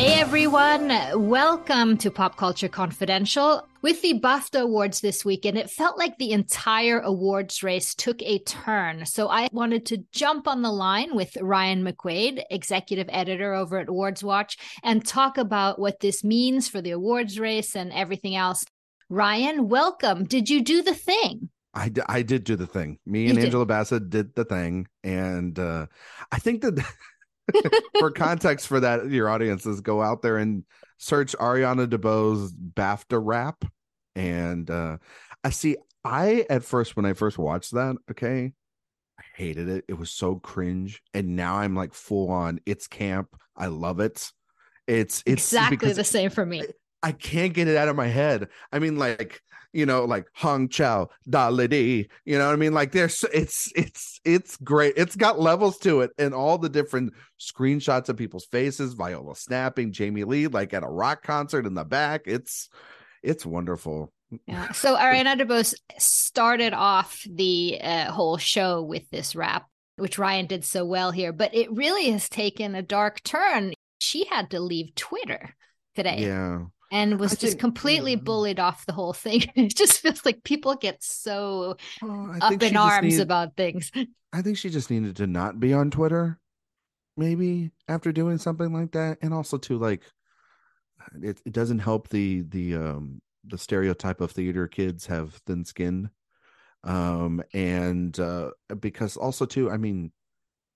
Hey everyone, welcome to Pop Culture Confidential. With the BAFTA Awards this weekend, it felt like the entire awards race took a turn. So I wanted to jump on the line with Ryan McQuade, executive editor over at Awards Watch, and talk about what this means for the awards race and everything else. Ryan, welcome. Did you do the thing? I, d- I did do the thing. Me and Angela Bassett did the thing. And uh, I think that for context for that, your audiences go out there and search Ariana DeBose BAFTA rap. And uh, I see, I at first, when I first watched that, okay, I hated it. It was so cringe. And now I'm like full on, it's camp. I love it. It's, it's exactly the same for me. I can't get it out of my head. I mean, like, you know, like Hong Chow, Da Di, you know what I mean? Like there's it's it's it's great. It's got levels to it and all the different screenshots of people's faces, Viola snapping, Jamie Lee like at a rock concert in the back. It's it's wonderful. Yeah. So Ariana DeBose started off the uh, whole show with this rap, which Ryan did so well here, but it really has taken a dark turn. She had to leave Twitter today. Yeah and was I just think, completely yeah. bullied off the whole thing. It just feels like people get so well, up in arms needed, about things. I think she just needed to not be on Twitter, maybe after doing something like that, and also to like, it it doesn't help the the um the stereotype of theater kids have thin skin, um and uh because also too, I mean,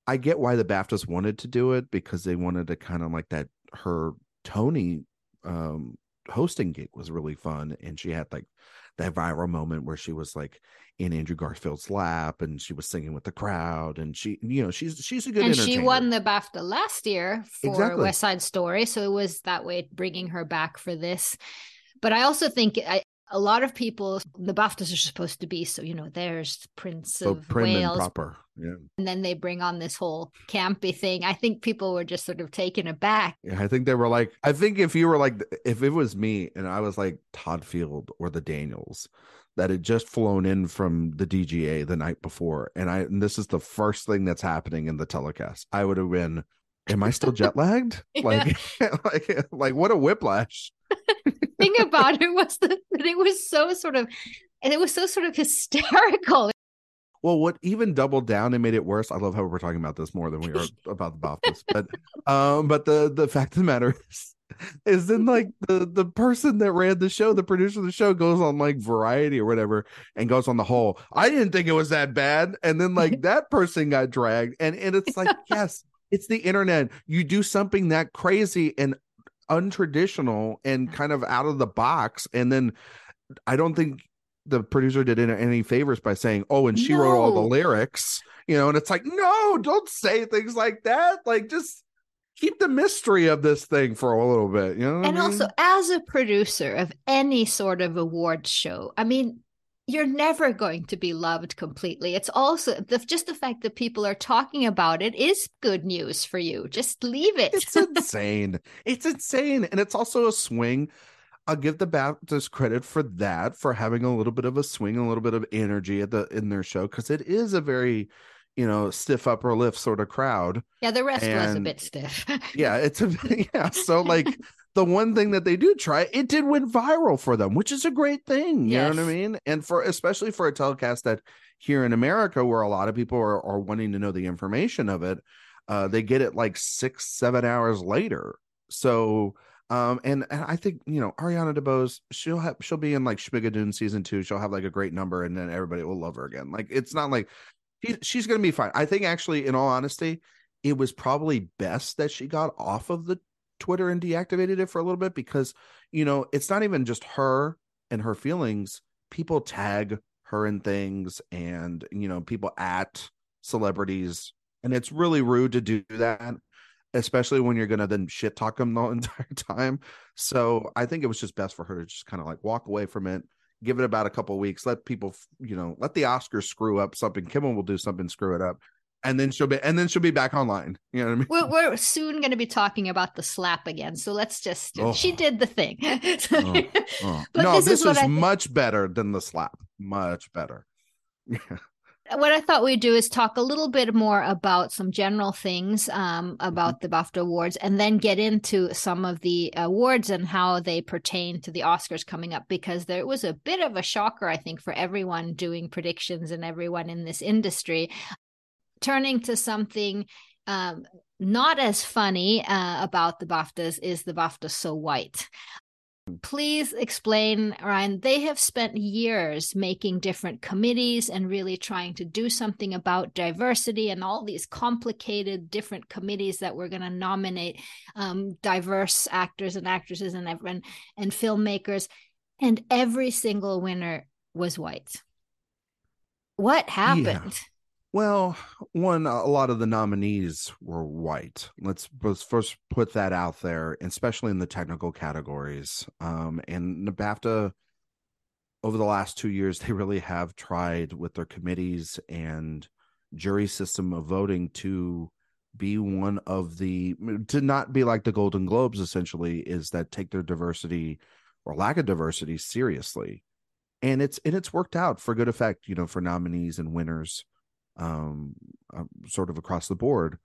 I get why the BAFTAs wanted to do it because they wanted to kind of like that her Tony um hosting gig was really fun and she had like that viral moment where she was like in Andrew Garfield's lap and she was singing with the crowd and she you know she's she's a good and she won the BAFTA last year for exactly. West Side Story so it was that way bringing her back for this but I also think I, a lot of people the BAFTAs are supposed to be so you know there's Prince so of Wales. proper yeah. And then they bring on this whole campy thing. I think people were just sort of taken aback. Yeah I think they were like I think if you were like if it was me and I was like Todd Field or the Daniels that had just flown in from the DGA the night before and I and this is the first thing that's happening in the telecast I would have been am I still jet lagged? Like like like what a whiplash thing about it was that it was so sort of, and it was so sort of hysterical. Well, what even doubled down and made it worse. I love how we're talking about this more than we are about the BAFTAs, but um, but the the fact of the matter is, is then like the the person that ran the show, the producer of the show, goes on like Variety or whatever, and goes on the whole. I didn't think it was that bad, and then like that person got dragged, and and it's like yes, it's the internet. You do something that crazy, and untraditional and kind of out of the box. And then I don't think the producer did any favors by saying, "Oh, and she no. wrote all the lyrics," you know. And it's like, no, don't say things like that. Like, just keep the mystery of this thing for a little bit, you know. And I mean? also, as a producer of any sort of award show, I mean, you're never going to be loved completely. It's also the, just the fact that people are talking about it is good news for you. Just leave it. It's insane. It's insane. And it's also a swing. I'll give the BAFTAs credit for that, for having a little bit of a swing, a little bit of energy at the in their show, because it is a very, you know, stiff upper lip sort of crowd. Yeah, the rest and, was a bit stiff. yeah, it's a yeah. So like the one thing that they do try, it did went viral for them, which is a great thing. You yes. know what I mean? And for especially for a telecast that here in America, where a lot of people are, are wanting to know the information of it, uh, they get it like six, seven hours later. So um, and, and I think you know Ariana DeBose, she'll have she'll be in like Schmigadoon season two. She'll have like a great number, and then everybody will love her again. Like it's not like she, she's gonna be fine. I think actually, in all honesty, it was probably best that she got off of the Twitter and deactivated it for a little bit because, you know, it's not even just her and her feelings. People tag her in things and, you know, people at celebrities. And it's really rude to do that, especially when you're going to then shit talk them the entire time. So I think it was just best for her to just kind of like walk away from it, give it about a couple weeks, let people, you know, let the Oscars screw up something. Kimmel will do something, screw it up and then she'll be and then she'll be back online. You know what I mean? We're, we're soon going to be talking about the slap again, so let's just oh. she did the thing. oh. Oh. no, this, this is, is much better than the slap. Much better. what I thought we'd do is talk a little bit more about some general things um, about the BAFTA awards and then get into some of the awards and how they pertain to the Oscars coming up because there was a bit of a shocker, I think, for everyone doing predictions and everyone in this industry. Turning to something um, not as funny uh, about the BAFTAs is the BAFTA So White. Please explain, Ryan. They have spent years making different committees and really trying to do something about diversity and all these complicated different committees that we're going to nominate um, diverse actors and actresses and everyone and filmmakers. And every single winner was white. What happened? Yeah. Well, one, a lot of the nominees were white. Let's, let's first put that out there, especially in the technical categories. Um, and the BAFTA, over the last two years, they really have tried with their committees and jury system of voting to be one of the to not be like the Golden Globes. Essentially, is that take their diversity or lack of diversity seriously, and it's and it's worked out for good effect. You know, for nominees and winners um, uh, sort of across the board.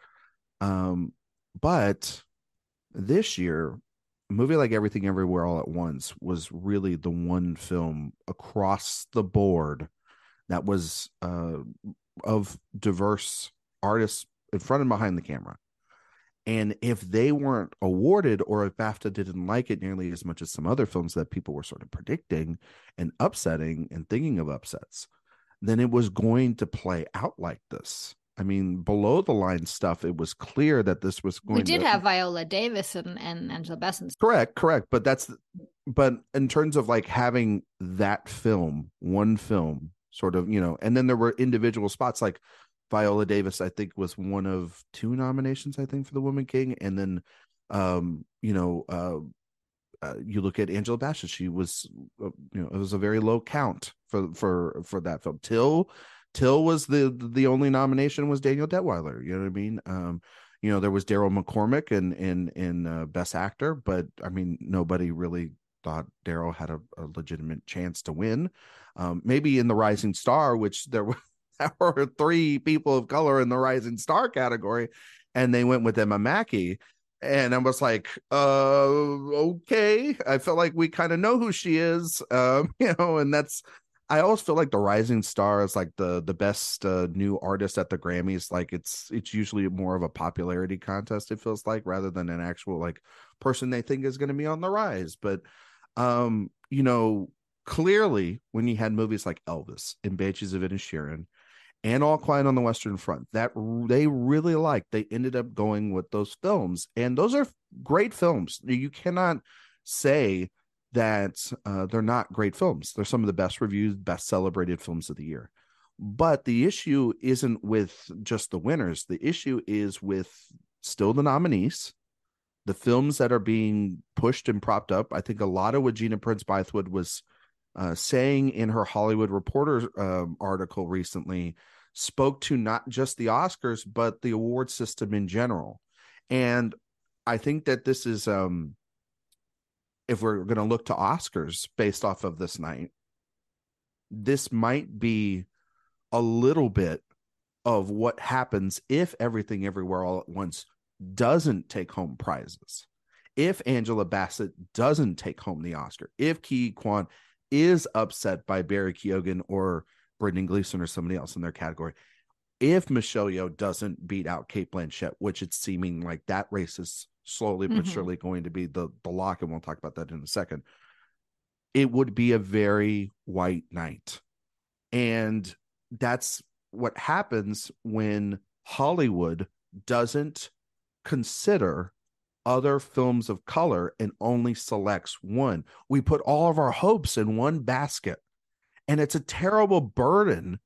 Um, but this year, a movie like Everything Everywhere All at Once was really the one film across the board that was uh, of diverse artists in front and behind the camera. And if they weren't awarded, or if BAFTA didn't like it nearly as much as some other films that people were sort of predicting and upsetting and thinking of upsets, then it was going to play out like this. I mean, below the line stuff, it was clear that this was going. We did to... have Viola Davis and, and Angela Bassett. Correct, correct. But that's, but in terms of like having that film, one film, sort of, you know, and then there were individual spots like Viola Davis. I think was one of two nominations. I think for the Woman King, and then, um, you know, uh, uh, you look at Angela Bassett, she was, uh, you know, it was a very low count for for for that film. Till Till was the the only nomination was Danielle Deadwyler. You know what I mean? Um, you know, there was Daryl McCormack in in in uh, Best Actor, but I mean, nobody really thought Daryl had a, a, legitimate chance to win. Um, maybe in the Rising Star, which there were there were three people of color in the Rising Star category, and they went with Emma Mackey and I was like, uh, okay. I felt like we kind of know who she is, um, you know, and that's. I always feel like the Rising Star is like the the best uh, new artist at the Grammys. Like it's it's usually more of a popularity contest. It feels like rather than an actual like person they think is going to be on the rise. But um, you know, clearly when you had movies like Elvis and Banshees of Inisherin, and All Quiet on the Western Front that they really liked. They ended up going with those films, and those are great films. You cannot say that uh, they're not great films. They're some of the best reviewed, best celebrated films of the year. But the issue isn't with just the winners. The issue is with still the nominees, the films that are being pushed and propped up. I think a lot of what Gina Prince Bythewood was uh, saying in her Hollywood Reporter um, article recently spoke to not just the Oscars but the award system in general. And I think that this is um if we're going to look to Oscars based off of this night, this might be a little bit of what happens if everything everywhere all at once doesn't take home prizes. If Angela Bassett doesn't take home the Oscar, if Ke Quan is upset by Barry Keoghan or Brendan Gleeson or somebody else in their category. If Michelle Yeoh doesn't beat out Cate Blanchett, which it's seeming like that race is slowly but mm-hmm. surely going to be the the lock, and we'll talk about that in a second. It would be a very white night, and that's what happens when Hollywood doesn't consider other films of color and only selects one. We put all of our hopes in one basket. And it's a terrible burden,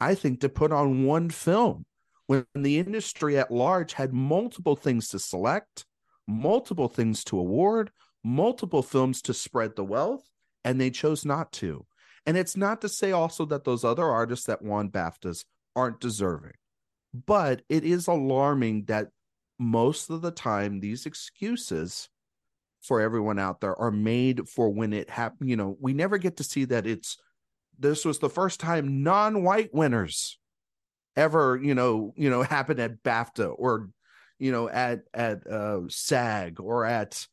I think, to put on one film when the industry at large had multiple things to select, multiple things to award, multiple films to spread the wealth, and they chose not to. And it's not to say also that those other artists that won BAFTAs aren't deserving. but it is alarming that most of the time these excuses for everyone out there are made for when it happened. You know, we never get to see that it's this was the first time non-white winners ever, you know, you know, happened at BAFTA or you know at at uh SAG or at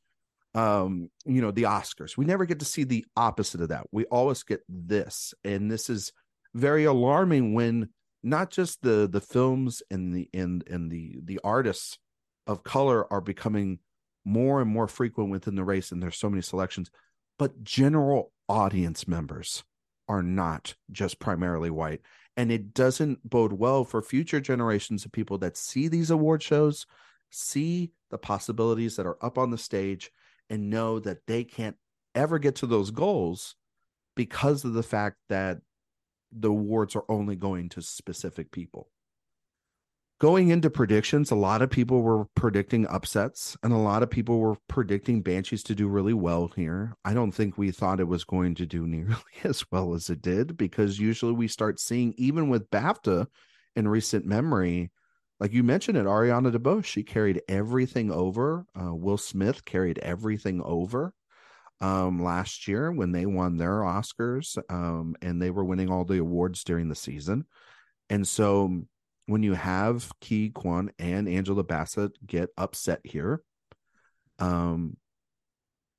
um you know the Oscars. We never get to see the opposite of that. We always get this and this is very alarming when not just the the films and the and and the the artists of color are becoming more and more frequent within the race and there's so many selections. But general audience members are not just primarily white. And it doesn't bode well for future generations of people that see these award shows see the possibilities that are up on the stage and know that they can't ever get to those goals because of the fact that the awards are only going to specific people going into predictions, a lot of people were predicting upsets and a lot of people were predicting Banshees to do really well here. I don't think we thought it was going to do nearly as well as it did because usually we start seeing, even with BAFTA in recent memory, like you mentioned it, Ariana DeBose, she carried everything over. Uh, Will Smith carried everything over um, last year when they won their Oscars um, and they were winning all the awards during the season. And so when you have Ke Quan and Angela Bassett get upset here, um,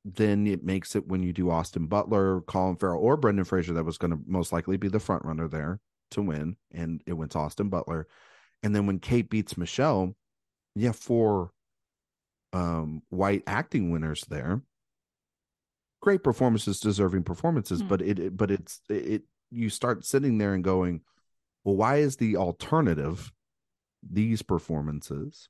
then it makes it when you do Austin Butler, Colin Farrell, or Brendan Fraser, that was going to most likely be the front runner there to win, and it went to Austin Butler. And then when Kate beats Michelle, yeah, have four um, white acting winners there. Great performances, deserving performances, mm. but it, it, but it's it. You start sitting there and going, well why is the alternative these performances?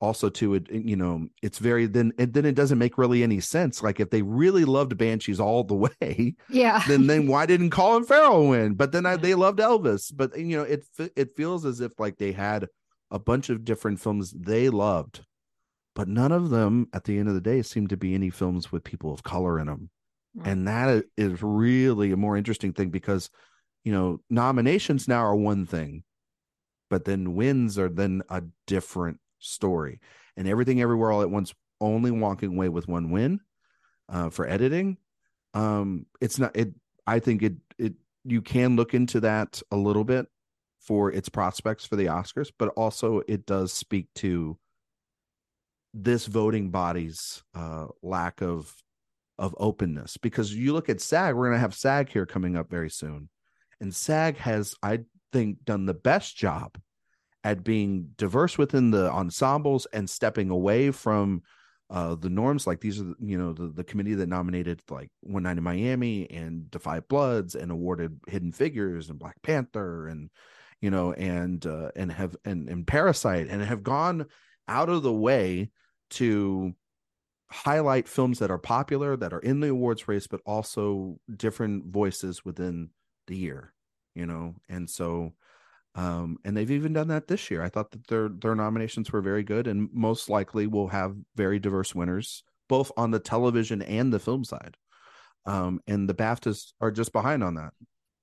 Also to it you know it's very then and then it doesn't make really any sense. Like if they really loved banshees all the way yeah. then then why didn't colin farrell win? But then I, they loved elvis. But you know it it feels as if like they had a bunch of different films they loved but none of them at the end of the day seem to be any films with people of color in them and that is really a more interesting thing because you know, nominations now are one thing, but then wins are then a different story. And everything everywhere all at once only walking away with one win uh, for editing. Um, it's not it I think it it you can look into that a little bit for its prospects for the Oscars, but also it does speak to this voting body's uh, lack of of openness because you look at SAG, we're going to have SAG here coming up very soon. And SAG has, I think, done the best job at being diverse within the ensembles and stepping away from uh, the norms. Like these are, you know, the, the committee that nominated like One Night in Miami and 5 Bloods and awarded Hidden Figures and Black Panther and, you know, and uh, and have and, and Parasite and have gone out of the way to highlight films that are popular that are in the awards race but also different voices within the year, you know, and so um, and they've even done that this year. I thought that their their nominations were very good, and most likely will have very diverse winners, both on the television and the film side. Um, and the BAFTAs are just behind on that.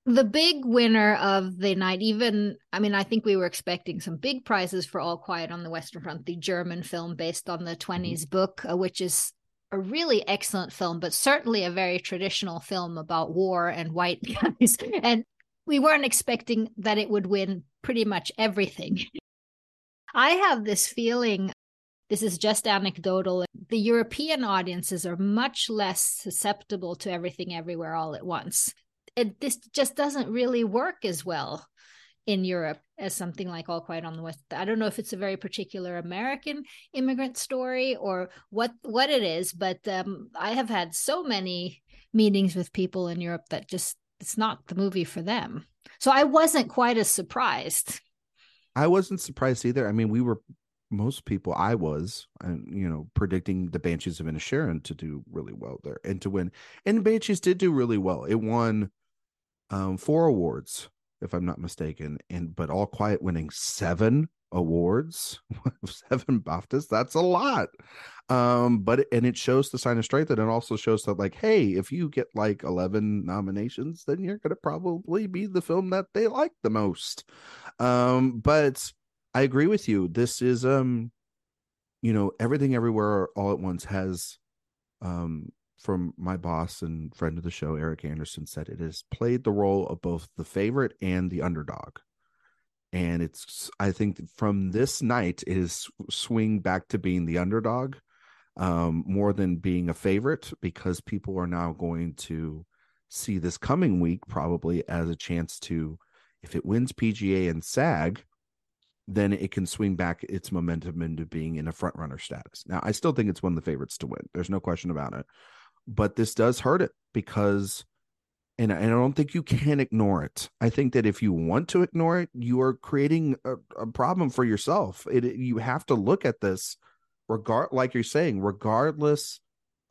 The big winner of the night, even I mean, I think we were expecting some big prizes for All Quiet on the Western Front, the German film based on the 20s mm-hmm. book, uh, which is a really excellent film, but certainly a very traditional film about war and white guys. And we weren't expecting that it would win pretty much everything. I have this feeling, this is just anecdotal, the European audiences are much less susceptible to everything everywhere all at once. It, this just doesn't really work as well in Europe as something like All Quiet on the West. I don't know if it's a very particular American immigrant story or what what it is, but um, I have had so many meetings with people in Europe that just it's not the movie for them. So I wasn't quite as surprised. I wasn't surprised either. I mean, we were most people I was, and you know, predicting the Banshees of Inisherin to do really well there and to win. And Banshees did do really well. It won um, four awards if I'm not mistaken. And but All Quiet winning seven awards, seven BAFTAs, that's a lot. Um, but and it shows the sign of strength, and it also shows that like, hey, if you get like eleven nominations, then you're gonna probably be the film that they like the most. Um, but I agree with you. This is um you know, everything everywhere all at once has um from my boss and friend of the show Eric Anderson said it has played the role of both the favorite and the underdog. And it's I think from this night it is swing back to being the underdog um more than being a favorite because people are now going to see this coming week probably as a chance to if it wins PGA and SAG then it can swing back its momentum into being in a front runner status. Now, I still think it's one of the favorites to win. There's no question about it. But this does hurt it because, and I don't think you can ignore it. I think that if you want to ignore it, you are creating a, a problem for yourself. It, you have to look at this, regard like you're saying, regardless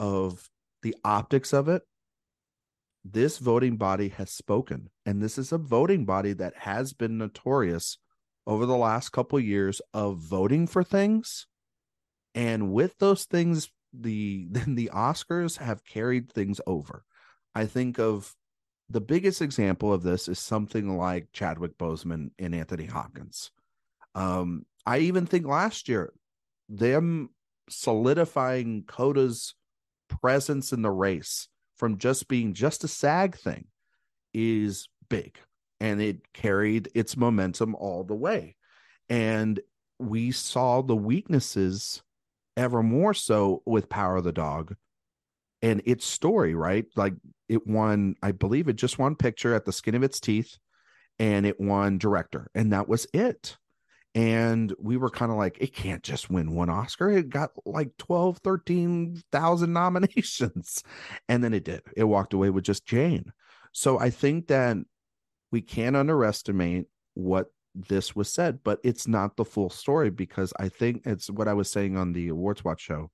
of the optics of it. This voting body has spoken, and this is a voting body that has been notorious over the last couple of years of voting for things and with those things the then the oscars have carried things over i think of the biggest example of this is something like chadwick boseman and anthony hopkins um i even think last year them solidifying coda's presence in the race from just being just a sag thing is big and it carried its momentum all the way. And we saw the weaknesses ever more so with Power of the Dog and its story, right? Like it won, I believe it just won picture at the skin of its teeth and it won director, and that was it. And we were kind of like, it can't just win one Oscar. It got like 12, 13,000 nominations. And then it did. It walked away with just Jane. So I think that we can't underestimate what this was said, but it's not the full story because I think it's what I was saying on the Awards Watch show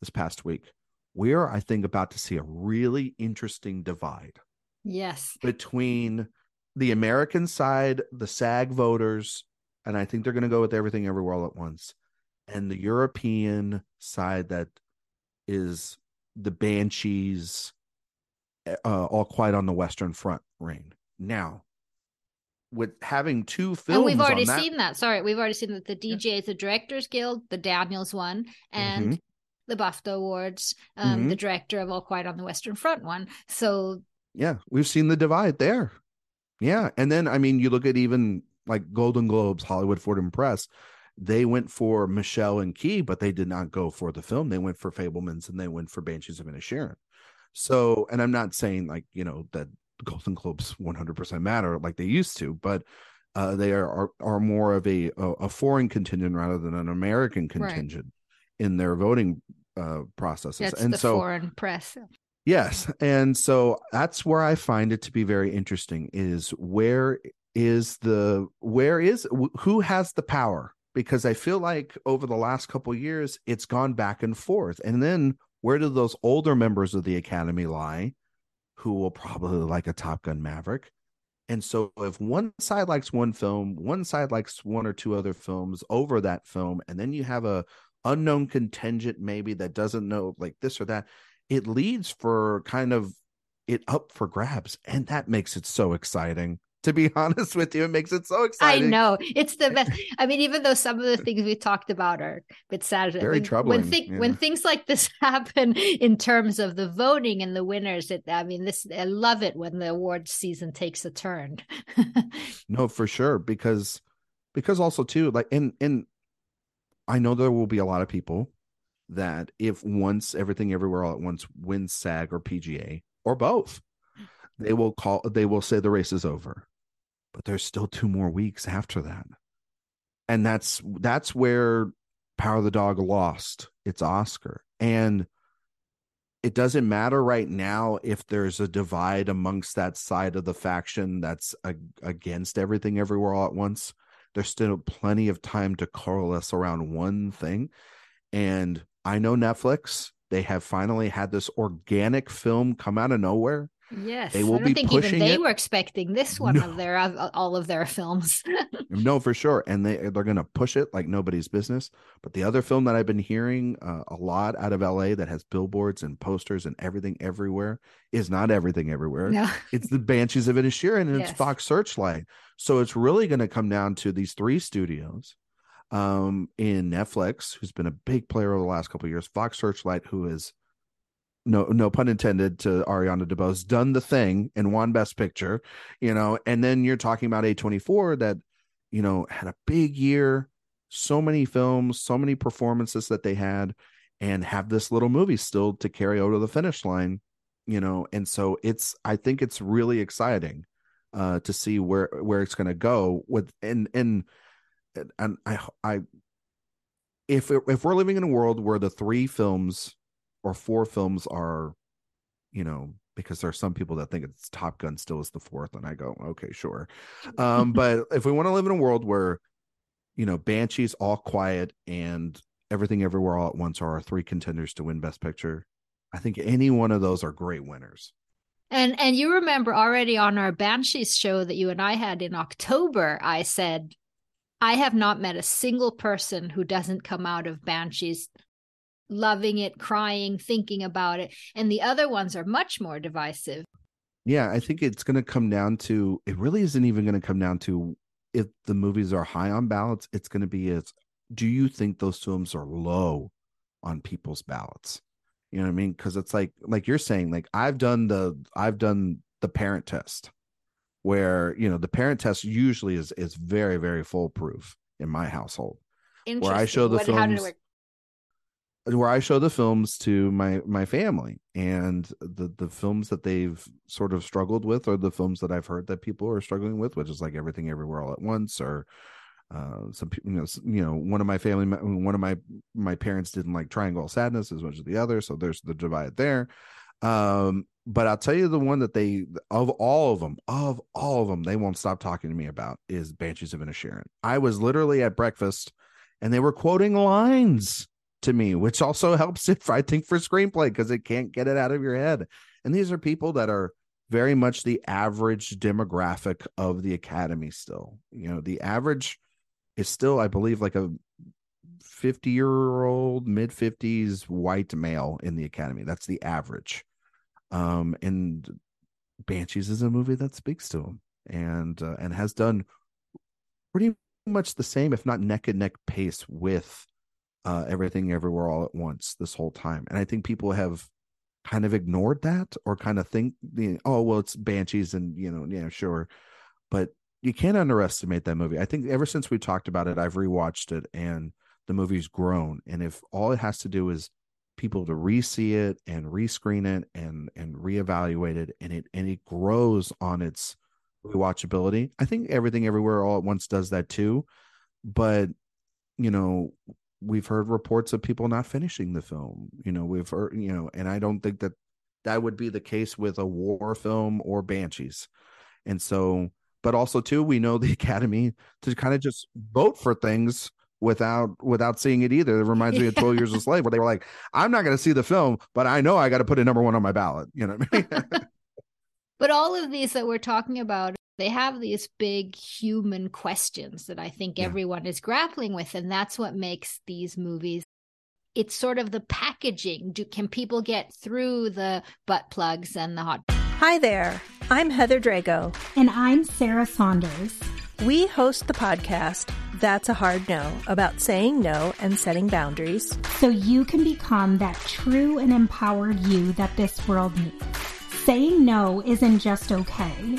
this past week. We're, I think, about to see a really interesting divide. Yes. Between the American side, the SAG voters, and I think they're going to go with everything everywhere all at once, and the European side that is the Banshees, uh, all quiet on the Western Front reign. Now, with having two films. And we've already that. seen that. Sorry, we've already seen that the DJ is the Directors Guild, the Daniels one, and mm-hmm. the BAFTA Awards, um, mm-hmm. the director of All Quiet on the Western Front one. So yeah, we've seen the divide there. Yeah, and then I mean, you look at even like Golden Globes, Hollywood Foreign Press. They went for Michelle and Key, but they did not go for the film. They went for Fabelmans and they went for Banshees of Inisherin. So, and I'm not saying like you know that Golden Globes 100% matter like they used to, but uh, they are, are, are more of a a foreign contingent rather than an American contingent right. in their voting uh, processes. That's and the so, foreign press. Yes, and so that's where I find it to be very interesting. Is where is the where is who has the power? Because I feel like over the last couple years, it's gone back and forth, and then where do those older members of the academy lie? Who will probably like a Top Gun Maverick. And so if one side likes one film, one side likes one or two other films over that film, and then you have a unknown contingent maybe that doesn't know like this or that, it leads for kind of it up for grabs. And that makes it so exciting to be honest with you. It makes it so exciting. I know. It's the best. I mean, even though some of the things we talked about are a bit sad. Very when, troubling. When, th- yeah. when things like this happen in terms of the voting and the winners, it, I mean, this, I love it when the awards season takes a turn. no, for sure. Because, because also too, like, and, and I know there will be a lot of people that if once everything everywhere all at once wins SAG or PGA or both, they will call, they will say the race is over but there's still two more weeks after that. And that's that's where Power of the Dog lost its Oscar. And it doesn't matter right now if there's a divide amongst that side of the faction that's a, against everything everywhere all at once. There's still plenty of time to coalesce around one thing. And I know Netflix, they have finally had this organic film come out of nowhere Yes, they will I don't be think pushing even they it. were expecting this one no. of their all of their films. no, for sure, and they they're going to push it like nobody's business. But the other film that I've been hearing uh, a lot out of LA that has billboards and posters and everything everywhere is not everything everywhere. No. it's the Banshees of Inisherin and yes. it's Fox Searchlight. So it's really going to come down to these three studios um, in Netflix, who's been a big player over the last couple years. Fox Searchlight, who is no no pun intended to Ariana DeBose, done the thing and won Best Picture, you know, and then you're talking about A24 that, you know, had a big year, so many films, so many performances that they had, and have this little movie still to carry over to the finish line, you know, and so it's I think it's really exciting uh to see where where it's gonna go with and and and I I if if we're living in a world where the three films or four films are, you know, because there are some people that think it's Top Gun still is the fourth, and I go, okay, sure. Um, but if we want to live in a world where, you know, Banshees, All Quiet, and Everything Everywhere All at Once are our three contenders to win Best Picture, I think any one of those are great winners. And and you remember already on our Banshees show that you and I had in October, I said, I have not met a single person who doesn't come out of Banshees loving it, crying, thinking about it. And the other ones are much more divisive. Yeah, I think it's going to come down to it really isn't even going to come down to if the movies are high on ballots, it's going to be it's do you think those films are low on people's ballots? You know what I mean? Cuz it's like like you're saying like I've done the I've done the parent test where, you know, the parent test usually is is very very foolproof in my household. Where I show the what, films where I show the films to my my family. And the the films that they've sort of struggled with are the films that I've heard that people are struggling with, which is like everything everywhere all at once or uh, some you know you know one of my family one of my my parents didn't like triangle sadness as much as the other so there's the divide there. Um but i'll tell you the one that they of all of them of all of them they won't stop talking to me about is banshees of inisherin. I was literally at breakfast and they were quoting lines to me, which also helps if I think for screenplay because it can't get it out of your head. And these are people that are very much the average demographic of the academy still. You know, the average is still, I believe, like a 50 year old, mid 50s white male in the academy. That's the average. Um, and Banshees is a movie that speaks to him and uh, and has done pretty much the same, if not neck and neck pace with uh, everything everywhere all at once this whole time and i think people have kind of ignored that or kind of think you know, oh well it's banshees and you know yeah sure but you can't underestimate that movie. I think ever since we talked about it i've rewatched it and the movie's grown and if all it has to do is people to re-see it and rescreen it and and reevaluate it and it and it grows on its rewatchability i think everything everywhere all at once does that too but you know we've heard reports of people not finishing the film. You know, we've heard, you know, and I don't think that that would be the case with a war film or Banshees. And so, but also too, we know the Academy to kind of just vote for things without without seeing it either. It reminds me of 12 Years a Slave, where they were like, I'm not going to see the film, but I know I got to put a number one on my ballot. You know what I mean? but all of these that we're talking about they have these big human questions that I think yeah. everyone is grappling with. And that's what makes these movies. It's sort of the packaging. Do, can people get through the butt plugs and the hot? Hi there. I'm Heather Drago. And I'm Sarah Saunders. We host the podcast That's a Hard No about saying no and setting boundaries. So you can become that true and empowered you that this world needs. Saying no isn't just okay.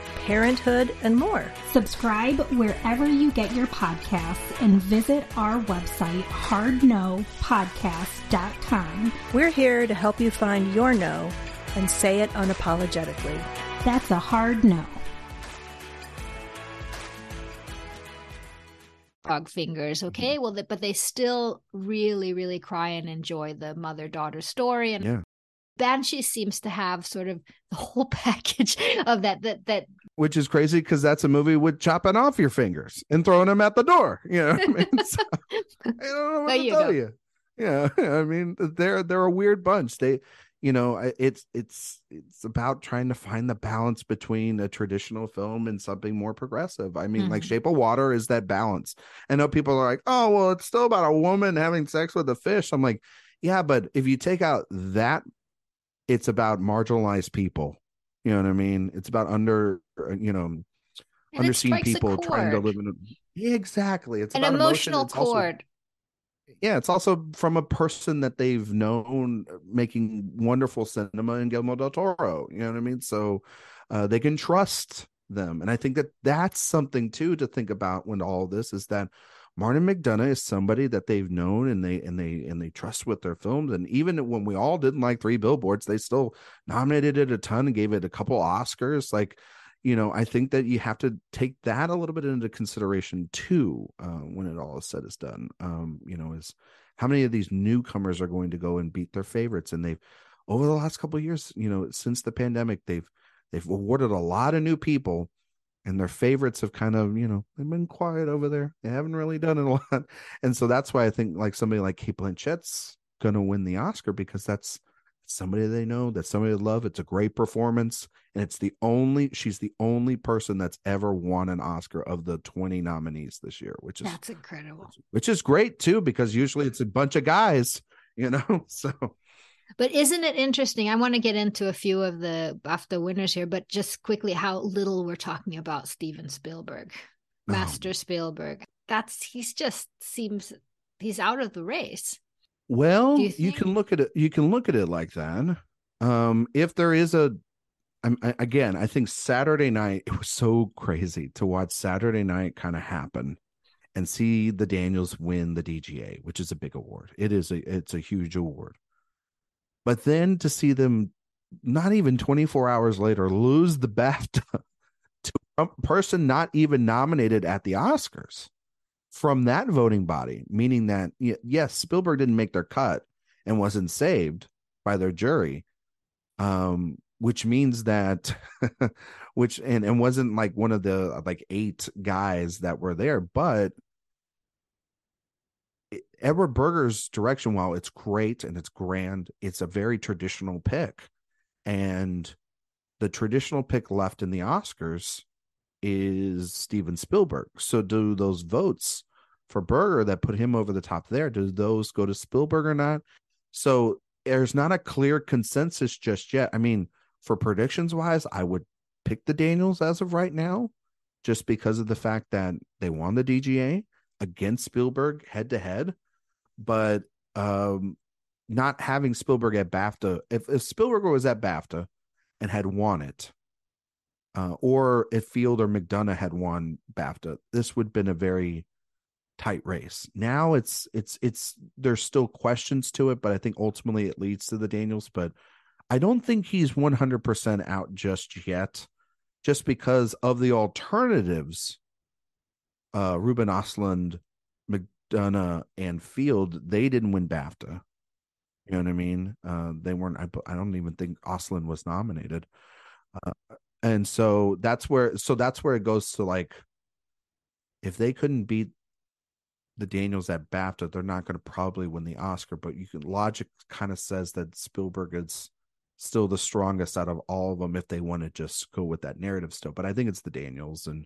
parenthood, and more. Subscribe wherever you get your podcasts and visit our website, hardnopodcast.com. We're here to help you find your no and say it unapologetically. That's a hard no. Dog fingers, okay? Well, but they still really, really cry and enjoy the mother daughter story. And yeah. Banshee seems to have sort of the whole package of that that that which is crazy because that's a movie with chopping off your fingers and throwing them at the door. You know, I, mean? so, I don't know what there to you tell go. you. Yeah, I mean they're they're a weird bunch. They, you know it's it's it's about trying to find the balance between a traditional film and something more progressive i mean mm-hmm. like shape of water is that balance i know people are like oh well it's still about a woman having sex with a fish i'm like yeah but if you take out that it's about marginalized people you know what i mean it's about under you know and underseen people trying to live in a exactly it's an emotional emotion. chord yeah, it's also from a person that they've known uh, making wonderful cinema in Guillermo del Toro. You know what I mean? So uh, they can trust them, and I think that that's something too to think about when all this is that Martin McDonagh is somebody that they've known and they and they and they trust with their films. And even when we all didn't like Three Billboards, they still nominated it a ton and gave it a couple Oscars. Like you know, I think that you have to take that a little bit into consideration too uh, when it all is said is done. Um, you know, is how many of these newcomers are going to go and beat their favorites? And they've over the last couple years, you know, since the pandemic, they've they've awarded a lot of new people, and their favorites have kind of, you know, they've been quiet over there. They haven't really done it a lot, and so that's why I think like somebody like Cate Blanchett's going to win the Oscar because that's somebody they know, that somebody they love. It's a great performance. And it's the only, she's the only person that's ever won an Oscar of the 20 nominees this year, which is that's incredible. Which is great too, because usually it's a bunch of guys, you know? So, but isn't it interesting? I want to get into a few of the BAFTA winners here, but just quickly, how little we're talking about Steven Spielberg, oh. Master. Spielberg. That's, he's just seems, he's out of the race. Well, you, you, can look at it. You can look at it like that. Um, if there is a, I'm, I, again, I think Saturday night it was so crazy to watch Saturday night kind of happen, and see the Daniels win the DGA, which is a big award. It is a it's a huge award. But then to see them, not even 24 hours later, lose the BAFTA to a person not even nominated at the Oscars from that voting body, meaning that yes, Spielberg didn't make their cut and wasn't saved by their jury, um, which means that, which and and wasn't like one of the like eight guys that were there, but Edward Berger's direction, while it's great and it's grand, it's a very traditional pick, and the traditional pick left in the Oscars is Steven Spielberg. So do those votes for Berger that put him over the top there, do those go to Spielberg or not? So there's not a clear consensus just yet. I mean, for predictions wise, I would pick the Daniels as of right now, just because of the fact that they won the DGA against Spielberg head to head. But um not having Spielberg at BAFTA, if, if Spielberg was at BAFTA and had won it, uh, or if Field or McDonagh had won BAFTA, this would have been a very tight race. Now it's it's it's there's still questions to it, but I think ultimately it leads to the Daniels. But I don't think he's 100% out just yet, just because of the alternatives. Uh, Ruben Ostlund, McDonagh, and Field, they didn't win BAFTA. You know what I mean? Uh, they weren't. I, I don't even think Ostlund was nominated. Uh, and so that's where so that's where it goes to like if they couldn't beat the Daniels at BAFTA, they're not going to probably win the Oscar, but you can logic kind of says that Spielberg is still the strongest out of all of them if they want to just go with that narrative still. But I think it's the Daniels, and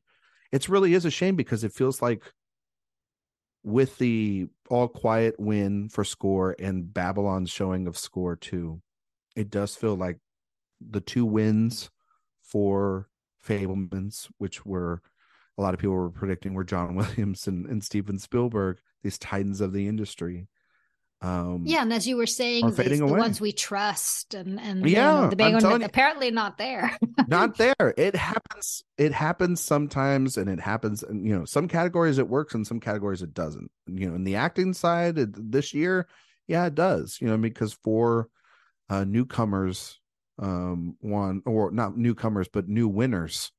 it's really is a shame because it feels like with the all quiet win for score and Babylon's showing of score too, it does feel like the two wins for Fabelmans, which were a lot of people were predicting were John Williams and, and Steven Spielberg, these titans of the industry. Um, yeah, and as you were saying, these, the ones we trust, and and yeah, you know, the big one apparently not there. not there. It happens. It happens sometimes, and it happens. And you know, some categories it works, and some categories it doesn't. You know, in the acting side it, this year, yeah, it does. You know, because for uh, newcomers, um, one or not newcomers, but new winners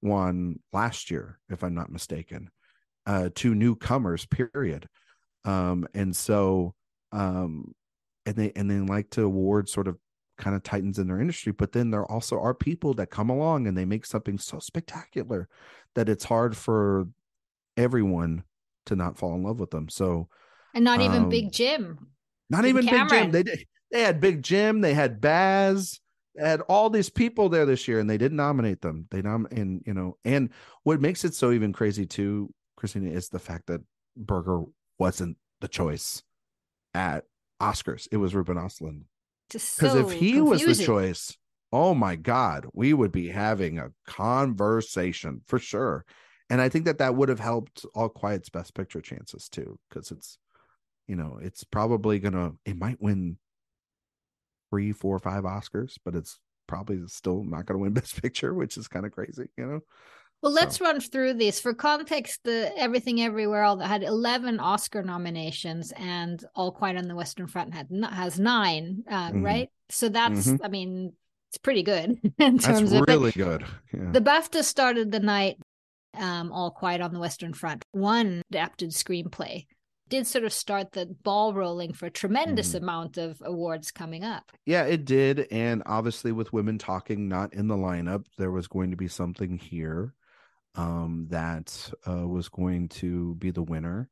won last year, if I'm not mistaken, uh, to newcomers, period. Um, and so, um, and they and they like to award sort of kind of titans in their industry, but then there also are people that come along and they make something so spectacular that it's hard for everyone to not fall in love with them. So, and not even um, Big Jim, not even Cameron. Big Jim. They did They had Big Jim, they had Baz, they had all these people there this year, and they didn't nominate them. They nom and you know, and what makes it so even crazy too, Christina, is the fact that Berger wasn't the choice at Oscars. It was Ruben Östlund. Because so if he was the choice, oh my God, we would be having a conversation for sure. And I think that that would have helped All Quiet's Best Picture chances too, because it's, you know, it's probably gonna, it might win three, four, five Oscars, but it's probably still not gonna win Best Picture, which is kind of crazy, you know. Well, let's So- run through these for context. The Everything Everywhere All that had eleven Oscar nominations, and All Quiet on the Western Front had has nine, uh, Mhm. right? So that's, Mhm. I mean, it's pretty good in That's terms of it. really good. Yeah. The BAFTA started the night um, All Quiet on the Western Front, one adapted screenplay. Did sort of start the ball rolling for a tremendous Mhm. amount of awards coming up. Yeah, it did. And obviously, with women talking not in the lineup, there was going to be something here um, that uh, was going to be the winner.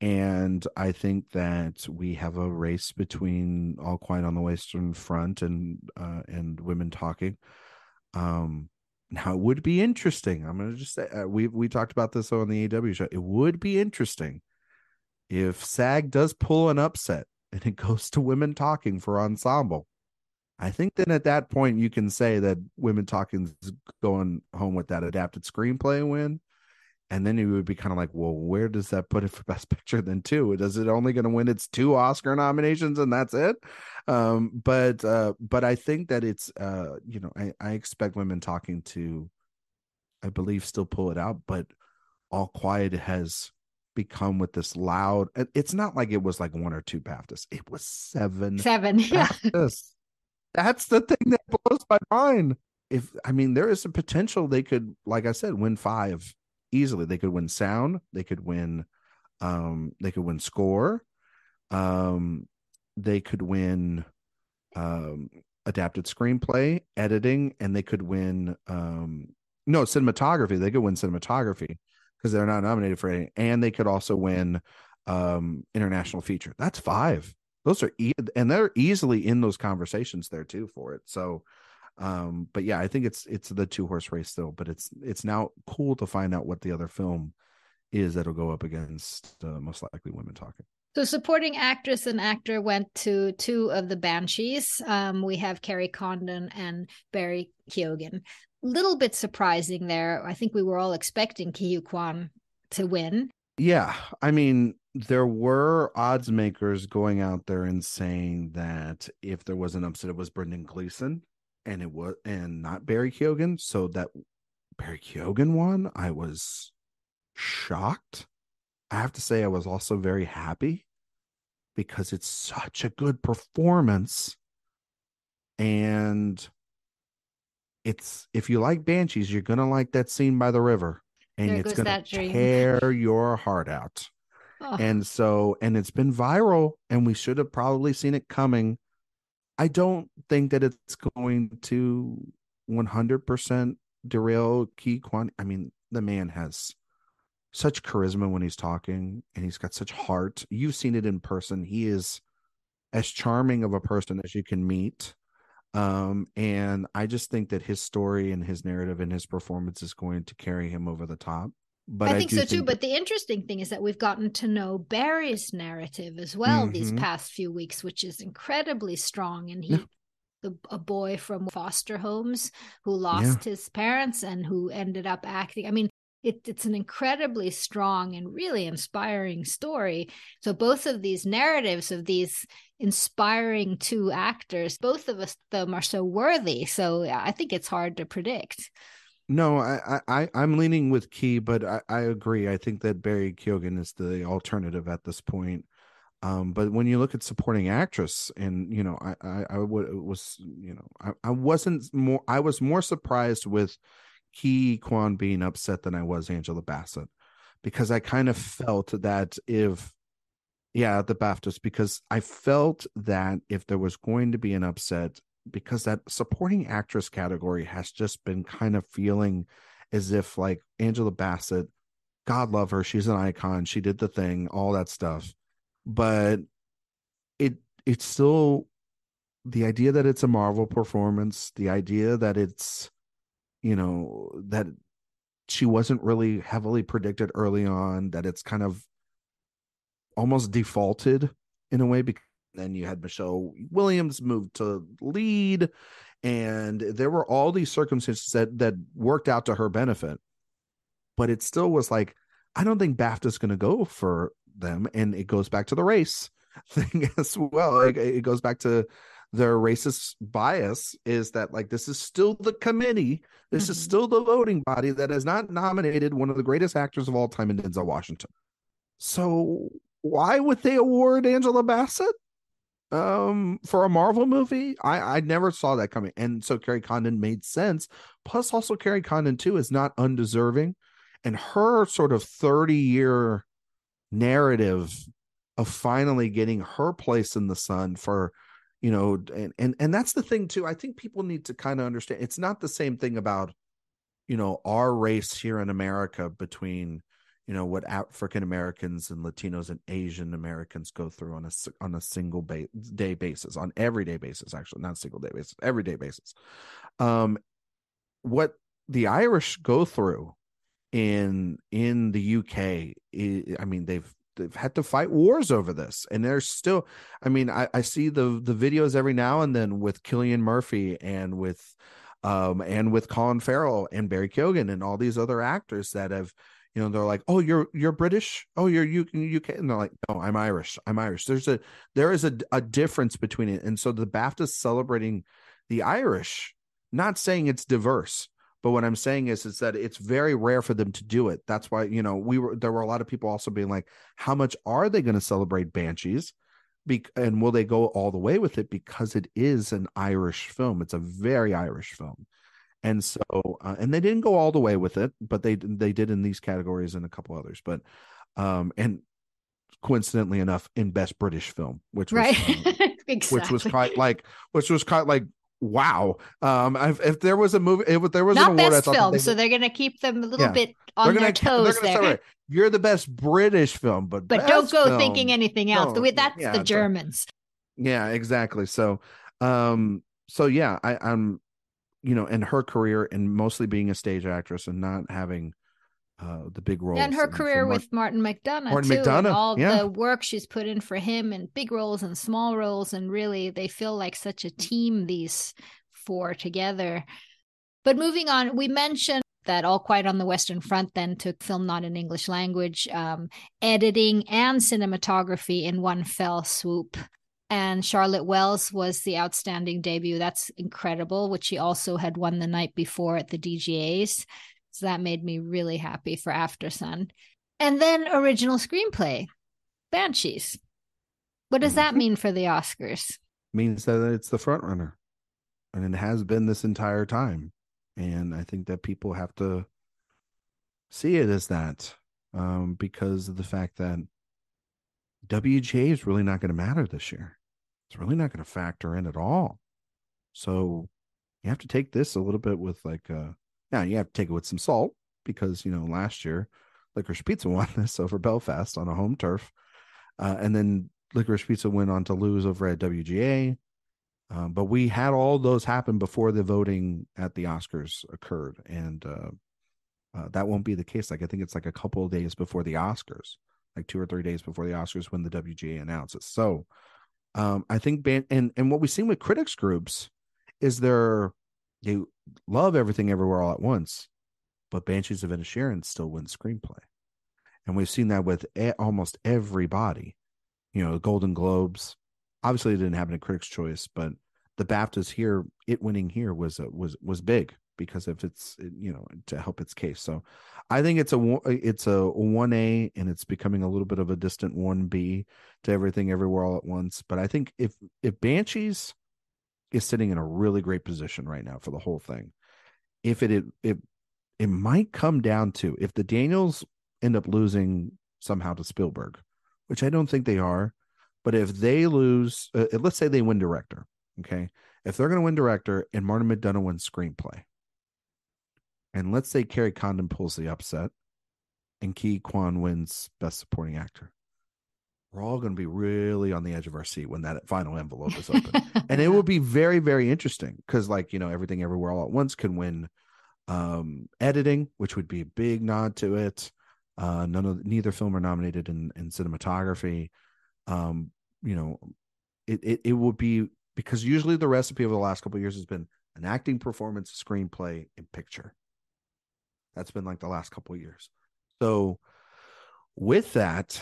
And I think that we have a race between All Quiet on the Western Front and uh, and women talking. Um, now it would be interesting. I'm going to just say uh, we we talked about this on the AW show. It would be interesting if SAG does pull an upset and it goes to women talking for ensemble. I think then at that point you can say that women talking is going home with that adapted screenplay win. And then you would be kind of like, well, where does that put it for best picture then too? Does it only going to win its two Oscar nominations and that's it? Um, but uh, but I think that it's uh, you know, I, I expect women talking to I believe still pull it out, but all quiet has become with this loud it's not like it was like one or two BAFTAs. It was seven Seven, yeah. That's the thing that blows my mind. If I mean, there is a potential they could, like I said, win five easily. They could win sound. They could win. Um, they could win score. Um, they could win. Um, adapted screenplay, editing, and they could win. Um, no cinematography. They could win cinematography because they're not nominated for any, and they could also win um international feature. That's five those are e- and they're easily in those conversations there too for it so um but yeah i think it's it's the two horse race still but it's it's now cool to find out what the other film is that'll go up against uh, most likely women talking So supporting actress and actor went to two of the Banshees. Um, we have Kerry Condon and Barry Keoghan. Little bit surprising there. I think we were all expecting Ke Quan to win. yeah i mean there were odds makers going out there and saying that if there was an upset it was brendan gleeson and it was and not barry keoghan. So that barry keoghan won i was shocked. I have to say i was also very happy because it's such a good performance. And it's if you like banshees you're gonna like that scene by the river and There it's gonna tear your heart out And so and it's been viral and we should have probably seen it coming. I don't think that it's going to 100% derail Ke i mean the man has such charisma when he's talking and he's got such heart. You've seen it in person. He is as charming of a person as you can meet. Um and i just think that his story and his narrative and his performance is going to carry him over the top but I think do so too. But the interesting thing is that we've gotten to know Barry's narrative as well these Mhm. past few weeks, which is incredibly strong. And he, Yeah. the, a boy from foster homes who lost his parents and who ended up acting. I mean, it, it's an incredibly strong and really inspiring story. So both of these narratives of these inspiring two actors, both of us them are so worthy. So I think it's hard to predict. No, I, I, I'm leaning with Ke, but I, I agree. I think that Barry Keoghan is the alternative at this point. Um, but when you look at supporting actress, and you know, I, I, I would was, you know, I, I wasn't more, I was more surprised with Ke Quan being upset than I was Angela Bassett, because I kind of felt that if, yeah, the BAFTAs, because I felt that if there was going to be an upset, because that supporting actress category has just been kind of feeling as if like Angela Bassett, God love her, she's an icon, she did the thing, all that stuff. But it it's still the idea that it's a Marvel performance, the idea that it's, you know, that she wasn't really heavily predicted early on, that it's kind of almost defaulted in a way because then you had Michelle Williams move to lead and there were all these circumstances that that worked out to her benefit. But it still was like i don't think bafta's going to go for them and it goes back to the race thing as well. It, it goes back to their racist bias is that like this is still the committee this mm-hmm. is still the voting body that has not nominated one of the greatest actors of all time in denzel washington. So why would they award angela bassett um for a Marvel movie. I I never saw that coming. And so Kerry Condon made sense. Plus also Kerry Condon too is not undeserving and her sort of 30 year narrative of finally getting her place in the sun for you know and and and that's the thing too. I think people need to kind of understand it's not the same thing about you know our race here in America between you know what African Americans and Latinos and Asian Americans go through on a on a single ba- day basis, on everyday basis, actually, not single day basis, everyday basis. Um, what the Irish go through in in the UK, I mean, they've they've had to fight wars over this, and they're still. I mean, I, I see the the videos every now and then with Cillian Murphy and with um and with Colin Farrell and Barry Keoghan and all these other actors that have you know they're like oh you're you're british? Oh you're you uk and they're like no i'm irish i'm irish. There's a there is a, a difference between it. And so the bafta celebrating the irish not saying it's diverse but what i'm saying is is that it's very rare for them to do it. That's why you know we were there were a lot of people also being like how much are they going to celebrate banshees? Be- and will they go all the way with it because it is an irish film? It's a very irish film and so uh, and they didn't go all the way with it but they they did in these categories and a couple others but um and coincidentally enough in best british film which was right um, exactly. which was quite like which was quite like wow um if, if there was a movie if there was not an award, best film they so they're gonna keep them a little yeah. bit on they're gonna, their toes they're there. you're the best british film but but don't go film, thinking anything else no, that's yeah, the germans yeah exactly so um so yeah i i'm you know, in her career and mostly being a stage actress and not having uh the big roles. And her career with Martin McDonagh Martin too, McDonagh, all yeah. the work she's put in for him and big roles and small roles, and really they feel like such a team these four together. But moving on, we mentioned that All Quiet on the Western Front then took film not in English language, um, editing and cinematography in one fell swoop and Charlotte Wells was the outstanding debut. That's incredible, which she also had won the night before at the DGAs. So that made me really happy for Aftersun. And then original screenplay, Banshees. What does that mm-hmm. mean for the Oscars? Means that it's the front runner. And it has been this entire time. And I think that people have to see it as that um, because of the fact that WGA is really not going to matter this year it's really not going to factor in at all. So you have to take this a little bit with like uh now you have to take it with some salt because you know last year Licorice Pizza won this over Belfast on a home turf. Uh, and then Licorice Pizza went on to lose over at WGA. Um, but we had all those happen before the voting at the Oscars occurred, and uh, uh, that won't be the case. Like I think it's like a couple of days before the Oscars, like two or three days before the Oscars when the WGA announces. So um, I think ban- and and what we've seen with critics groups is they're they love everything everywhere all at once, but Banshees of Inisherin still wins screenplay, and we've seen that with a- almost everybody. You know, the Golden Globes. Obviously, it didn't happen in Critics' Choice, but the BAFTAs here, it winning here was a, was was big because if its you know to help its case. So I think it's a it's a one A and it's becoming a little bit of a distant one B to everything everywhere all at once. But I think if if Banshees is sitting in a really great position right now for the whole thing, if it it it, it might come down to if the Daniels end up losing somehow to Spielberg, which I don't think they are, but if they lose, uh, let's say they win director, okay, if they're going to win director and Martin McDonagh wins screenplay and let's say Kerry Condon pulls the upset and Ke Quan wins Best Supporting Actor. we're all going to be really on the edge of our seat when that final envelope is open. and it will be very, very interesting because, like, you know, everything everywhere all at once can win um, editing, which would be a big nod to it. Uh, none of neither film are nominated in, in cinematography. Um, you know, it, it it will be because usually the recipe over the last couple years has been an acting performance, screenplay, and picture. That's been like the last couple years. So with that,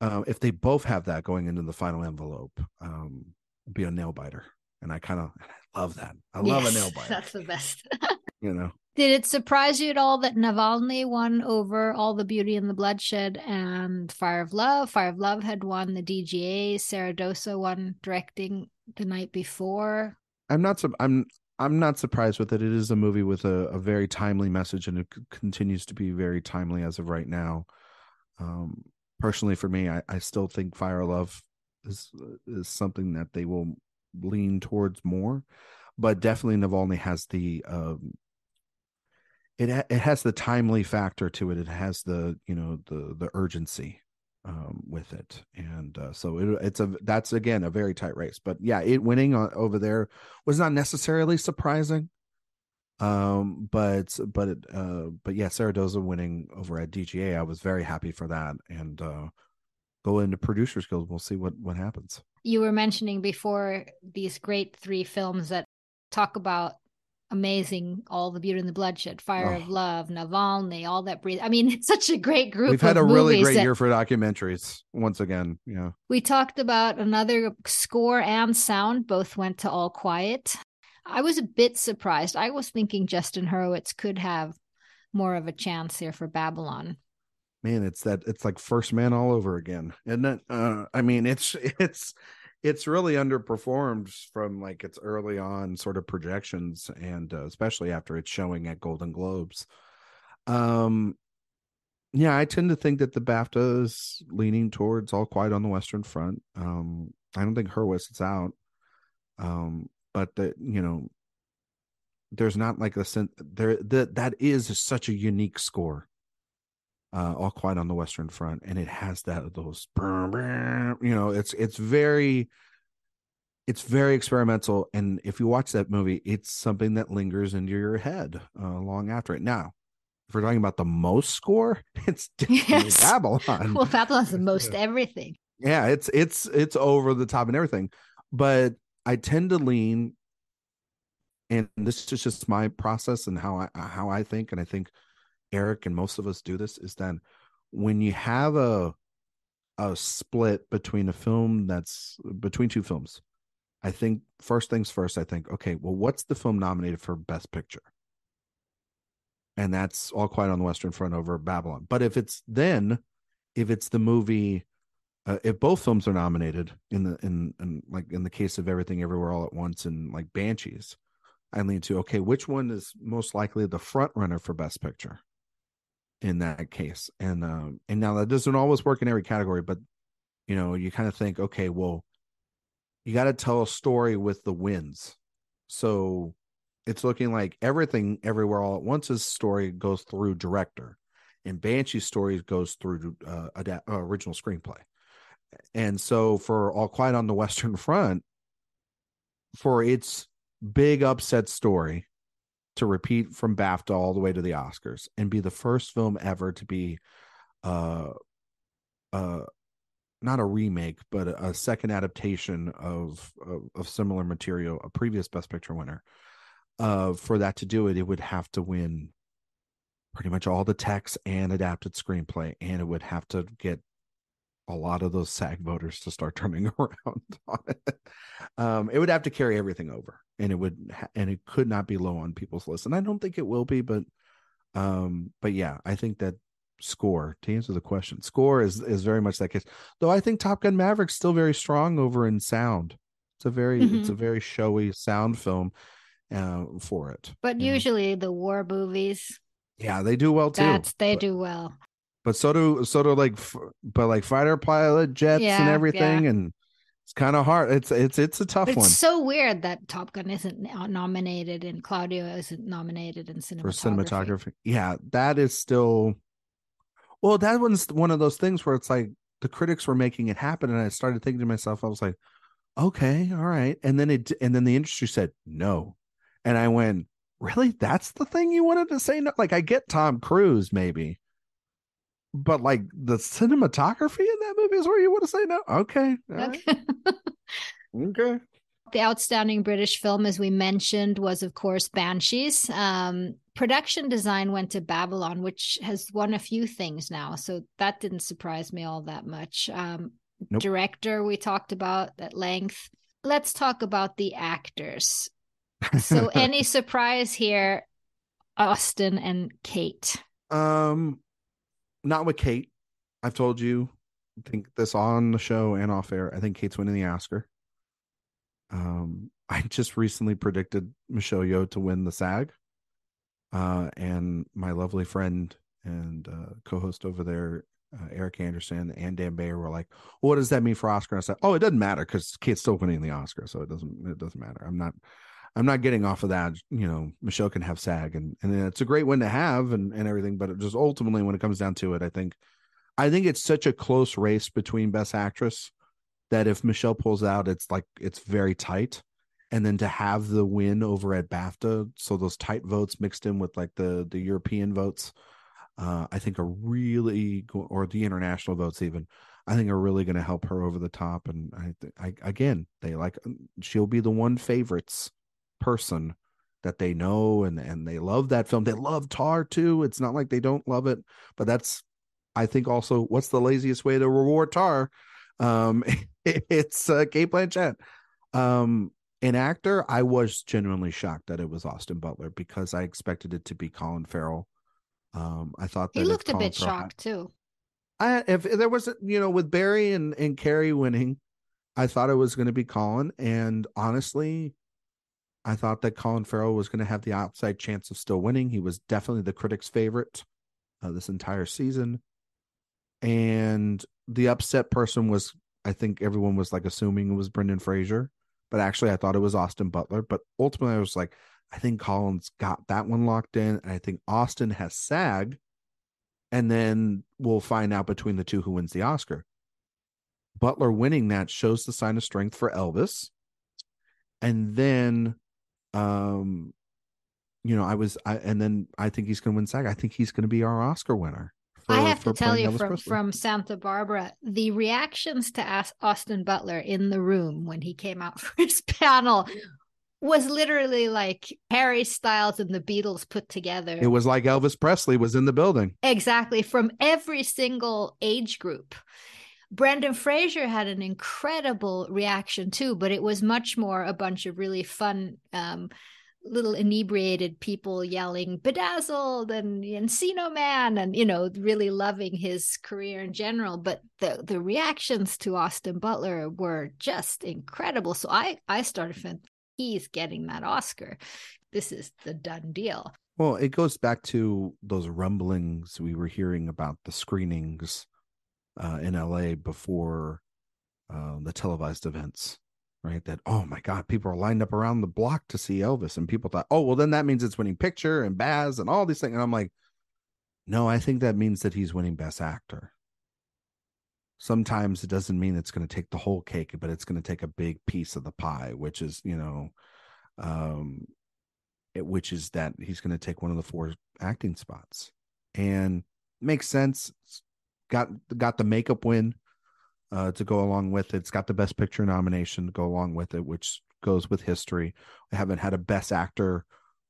uh, if they both have that going into the final envelope, um, be a nail biter. And I kind of love that. I yes, love a nail biter. That's the best. you know. Did it surprise you at all that Navalny won over All the Beauty and the Bloodshed and Fire of Love? Fire of Love had won the DGA. Sara Dosa won directing the night before. I'm not. I'm. I'm not surprised with it. It is a movie with a, a very timely message, and it c- continues to be very timely as of right now. Um, personally, for me, I, I still think Fire Love is is something that they will lean towards more, but definitely Navalny has the um, it ha- it has the timely factor to it. It has the you know the the urgency um, with it, and uh, so it, it's a that's again a very tight race. But yeah, it winning on, over there was not necessarily surprising. Um, but but it, uh, but yeah, Sara Dosa winning over at DGA, I was very happy for that, and uh, go into Producers Guild. We'll see what what happens. You were mentioning before these great three films that talk about amazing all the beauty and the bloodshed fire oh. of love navalny all that breathe i mean it's such a great group we've had a really great year for documentaries once again yeah. We talked about another score and sound both went to all quiet. I was a bit surprised. I was thinking justin hurwitz could have more of a chance here for babylon. Man it's that it's like first man all over again isn't uh i mean it's it's it's really underperformed from like its early on sort of projections and uh, especially after it's showing at golden globes. Um yeah i tend to think that the bafta is leaning towards all quiet on the western front. Um i don't think hurwitz is out. Um but that you know there's not like a sense there that that is such a unique score uh, all quiet on the western front and it has that those you know it's it's very it's very experimental and if you watch that movie it's something that lingers into your head uh, long after it. Now if we're talking about the most score it's yes. babylon. Well babylon's the most everything. Yeah it's it's it's over the top and everything but i tend to lean and this is just my process and how i how i think and i think Eric and most of us do this is that when you have a a split between a film that's between two films, I think first things first, I think, okay, well, what's the film nominated for Best Picture? And that's all quiet on the Western Front over Babylon. But if it's then, if it's the movie, uh, if both films are nominated in the in, in like in the case of Everything Everywhere All at Once and like Banshees, I lean to okay, which one is most likely the front runner for Best Picture? In that case. And um, and now that doesn't always work in every category, but you know, you kind of think, okay, well, you got to tell a story with the wins. So it's looking like everything everywhere all at once's story goes through director and Banshee's story goes through uh, uh, original screenplay. And so for All Quiet on the Western Front, for its big upset story, to repeat from BAFTA all the way to the Oscars and be the first film ever to be uh uh not a remake but a, second adaptation of, of, of similar material a previous best picture winner uh for that to do it it would have to win pretty much all the text and adapted screenplay and it would have to get a lot of those SAG voters to start turning around on it. Um, it would have to carry everything over, and it would, ha- and it could not be low on people's list. And I don't think it will be, but, um, but yeah, I think that score to answer the question, score is is very much that case. Though I think Top Gun Maverick's still very strong over in sound. It's a very, mm-hmm. it's a very showy sound film uh, for it. But usually the war movies, yeah, they do well too. That's they but, do well but so do so do like but like fighter pilot jets yeah, and everything yeah. and it's kind of hard it's it's it's a tough one. it's so weird that top gun isn't uh, nominated and claudio isn't nominated in cinematography for cinematography yeah that is still well that one's one of those things where it's like the critics were making it happen, and I started thinking to myself, I was like, okay, all right. And then it, and then the industry said no, and I went, really? That's the thing you wanted to say no? Like, I get Tom Cruise, maybe, but like the cinematography in that movie is where you want to say no. Okay, Okay. okay. The outstanding British film, as we mentioned, was of course Banshees. Um, production design went to Babylon, which has won a few things now, so that didn't surprise me all that much. Um, Nope. Director, we talked about at length. Let's talk about the actors. So, any surprise here, Austin and Cate? Um, not with Cate. I've told you. I think this on the show and off air. I think Cate's winning the Oscar. Um, I just recently predicted Michelle Yeoh to win the SAG. Uh, and my lovely friend and uh, co-host over there, uh, Eric Anderson and Dan Bayer, were like, "What does that mean for Oscar?" And I said, "Oh, it doesn't matter because Cate's still winning the Oscar, so it doesn't it doesn't matter. I'm not." I'm not getting off of that. You know, Michelle can have SAG, and and it's a great win to have, and and everything. But just ultimately, when it comes down to it, I think, I think it's such a close race between Best Actress that if Michelle pulls out, it's like it's very tight. And then to have the win over at BAFTA, so those tight votes mixed in with like the the European votes, uh, I think are really or the international votes even. I think are really going to help her over the top. And I, I again, they like she'll be the one favorites person that they know and and they love that film. They love Tar too. It's not like they don't love it, but that's I think also what's the laziest way to reward Tar? Um, it's uh, Cate Blanchett. Um, an actor, I was genuinely shocked that it was Austin Butler because I expected it to be Colin Farrell. Um, I thought that He looked a Colin bit Farrell had- shocked too. I if there was you know with Barry and and Kerry winning, I thought it was going to be Colin, and honestly, I thought that Colin Farrell was going to have the outside chance of still winning. He was definitely the critics' favorite uh, this entire season, and the upset person was I think everyone was like assuming it was Brendan Fraser, but actually I thought it was Austin Butler. But ultimately, I was like, I think Colin's got that one locked in, and I think Austin has SAG and then we'll find out between the two who wins the Oscar. Butler winning that shows the sign of strength for Elvis. And then um you know, I was I and then I think he's going to win SAG. I think he's going to be our Oscar winner. I have for to tell you Elvis from Presley. from Santa Barbara, the reactions to Austin Butler in the room when he came out for his panel was literally like Harry Styles and the Beatles put together. it was like Elvis Presley was in the building. exactly from every single age group. Brendan Fraser had an incredible reaction too, but it was much more a bunch of really fun um, little inebriated people yelling bedazzled and Encino Man and you know really loving his career in general. But the the reactions to Austin Butler were just incredible. So I I started thinking he's getting that Oscar. This is the done deal. Well, it goes back to those rumblings we were hearing about the screenings uh, in LA before uh, the televised events, right? That, oh my God, people are lined up around the block to see Elvis. And people thought, oh, well, then that means it's winning picture and Baz and all these things. And I'm like, no, I think that means that he's winning best actor. Sometimes it doesn't mean it's going to take the whole cake, but it's going to take a big piece of the pie, which is, you know, um, it, which is that he's going to take one of the four acting spots and makes sense got got the makeup win uh to go along with it. It's got the best picture nomination to go along with it which goes with history. We haven't had a best actor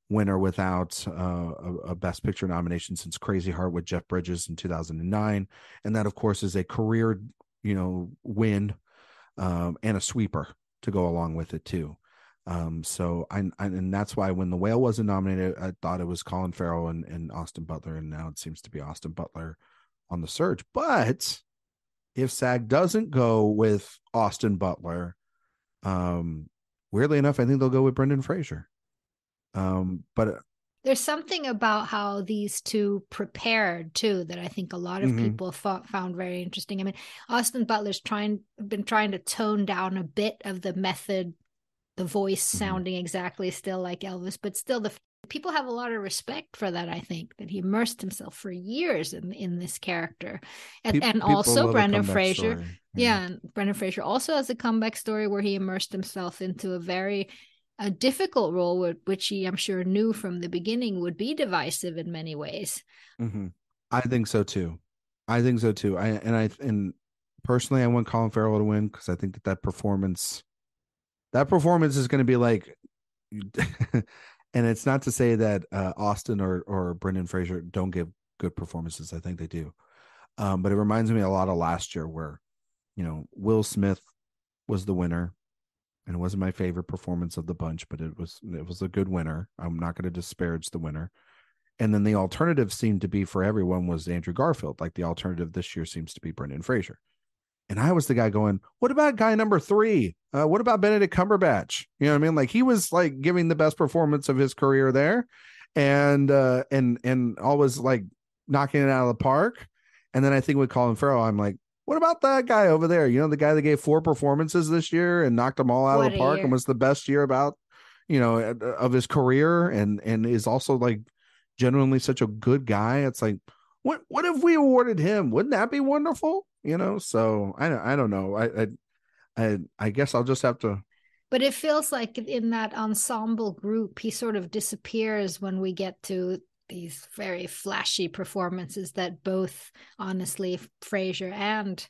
winner without uh, a, a best picture nomination since crazy heart with jeff bridges in 2009 and that of course is a career you know win um and a sweeper to go along with it too. Um, so I, I and that's why when the whale wasn't nominated, I thought it was Colin Farrell and, and Austin Butler, and now it seems to be Austin Butler on the surge. But if SAG doesn't go with Austin Butler, um, weirdly enough, I think they'll go with Brendan Fraser. Um, but there's something about how these two prepared too that I think a lot of Mhm. people thought, found very interesting. I mean, Austin Butler's trying been trying to tone down a bit of the method, the voice Mhm. sounding exactly still like Elvis, but still the people have a lot of respect for that i think that he immersed himself for years in in this character. And, and also brendan fraser. yeah. yeah and brendan fraser also has a comeback story where he immersed himself into a very a difficult role which he i'm sure knew from the beginning would be divisive in many ways. Mm-hmm. i think so too. I think so too. I and i and personally i want colin farrell to win because i think that that performance that performance is going to be like and it's not to say that uh, Austin or or Brendan Fraser don't give good performances. I think they do, um, but it reminds me a lot of last year where, you know, Will Smith was the winner, and it wasn't my favorite performance of the bunch, but it was it was a good winner. I'm not going to disparage the winner. And then the alternative seemed to be for everyone was Andrew Garfield. Like the alternative this year seems to be Brendan Fraser. And I was the guy going, what about guy number three? Uh, what about Benedict Cumberbatch? You know what I mean? Like he was like giving the best performance of his career there and uh and and always like knocking it out of the park. And then I think with Colin Farrell, I'm like, what about that guy over there? You know, the guy that gave four performances this year and knocked them all out what of the park and was the best year about, you know, of his career and and is also like genuinely such a good guy. It's like, what what if we awarded him? Wouldn't that be wonderful? You know? So i don't i don't know. I i i, I guess i'll just have to but it feels like in that ensemble group he sort of disappears when we get to these very flashy performances that both honestly fraser and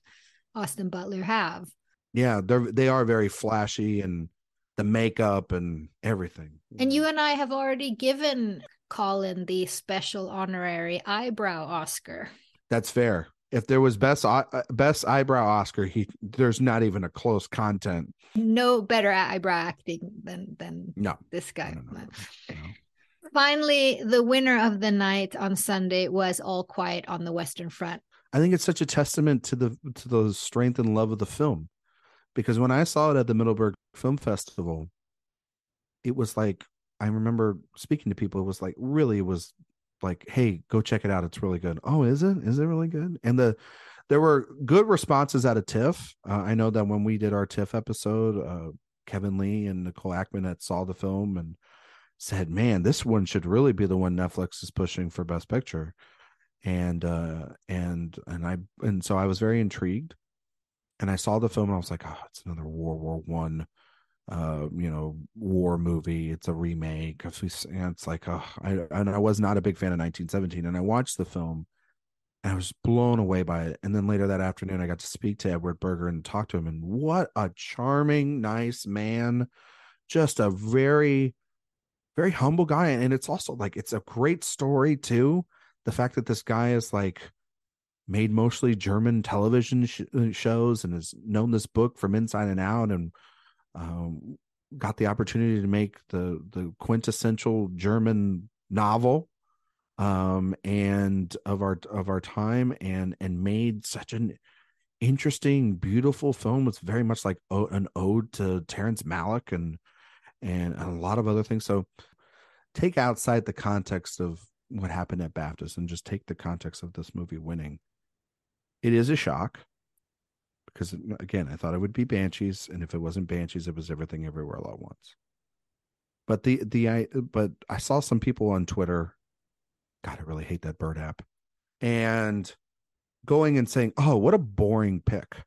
austin butler have. Yeah they're they are very flashy and the makeup and everything. And you and i have already given colin the special honorary eyebrow oscar. That's fair if there was best uh, best eyebrow Oscar, he there's not even a close content. No better eyebrow acting than than no this guy. No, no, no, Finally, the winner of the night on Sunday was All Quiet on the Western Front. I think it's such a testament to the to the strength and love of the film, because when I saw it at the Middleburg Film Festival, it was like I remember speaking to people. It was like really it was like, "Hey, go check it out. It's really good." Oh, is it? Is it really good? And the there were good responses out of TIFF. Uh, I know that when we did our TIFF episode, uh, Kevin Lee and Nicole Ackman had saw the film and said, "Man, this one should really be the one Netflix is pushing for Best Picture." And uh, and and I and so I was very intrigued, and I saw the film and I was like, "Oh, it's another World War One." Uh you know war movie it's a remake it's like oh i and i was not a big fan of 1917 and i watched the film and i was blown away by it and then later that afternoon i got to speak to edward berger and talk to him and what a charming nice man just a very very humble guy and it's also like it's a great story too the fact that this guy is like made mostly german television sh- uh, shows and has known this book from inside and out and um, got the opportunity to make the the quintessential German novel um, and of our of our time and and made such an interesting beautiful film it's very much like an ode to Terrence Malick and and a lot of other things. So take outside the context of what happened at BAFTAs and just take the context of this movie winning. It is a shock because again, I thought it would be Banshees, and if it wasn't Banshees, it was Everything Everywhere All at Once. But the the I uh, but I saw some people on Twitter. God, I really hate that bird app, and going and saying, "Oh, what a boring pick."